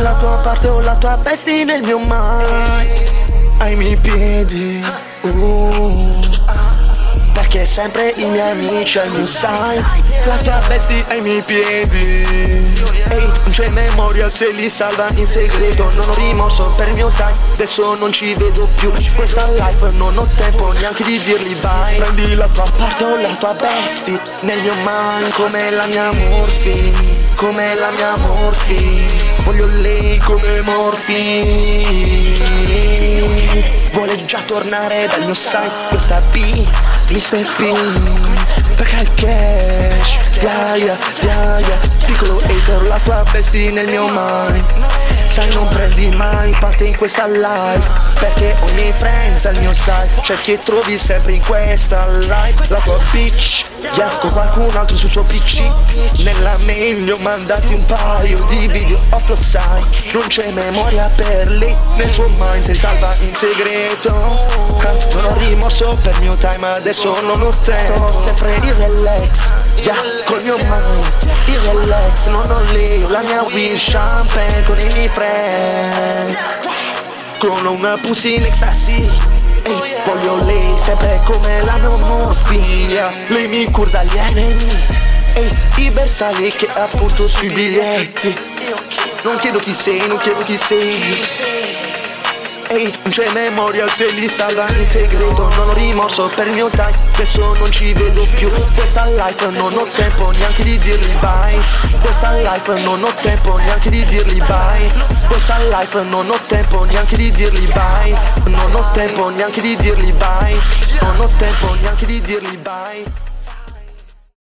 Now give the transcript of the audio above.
La tua parte o la tua vesti nel mio mare Ai miei piedi. Uh, Perché sempre i miei amici al mio side La tua vesti ai miei piedi. Ehi, non c'è memoria se li salva in segreto. Non ho rimorso per il mio time Adesso non ci vedo più. Questa life non ho tempo neanche di dirgli bye. Prendi la tua parte o la tua vesti Nel mio mind come la mia morfina come la mia morfi Voglio come morfi Vuole già tornare dal mio side Questa B, Mr. P. Perché il cash, yeah yeah, yeah yeah. Piccolo hater, la tua vesti nel mio mind Sai non prendi mai parte in questa live Perché ogni friends al mio side C'è chi trovi sempre in questa live La tua bitch con qualcun altro sul suo PC Nella mail gli ho mandati un paio di video off lo sai Non c'è memoria per lei Nel suo mind si salva in segreto. Non ho rimorso per il mio time Adesso non ho tempo Sto sempre in relax Yeah, col mio mind Il relax, non ho lei La mia weed champagne con i miei friends. Con una pussy in ecstasy Ehi, voglio lei sempre come la mia morfina Lei mi cura dagli enemi Ehi, i bersagli che appunto sui biglietti. Non chiedo chi sei, non chiedo chi sei Ehi, non c'è memoria se li salva in segreto. Non ho rimorso per il mio time, adesso non ci vedo più. Questa life non ho tempo neanche di dirgli bye. Questa life non ho tempo neanche di dirgli bye. Questa life non ho tempo neanche di dirgli bye. Non ho tempo neanche di dirgli bye. Non ho tempo neanche di dirgli bye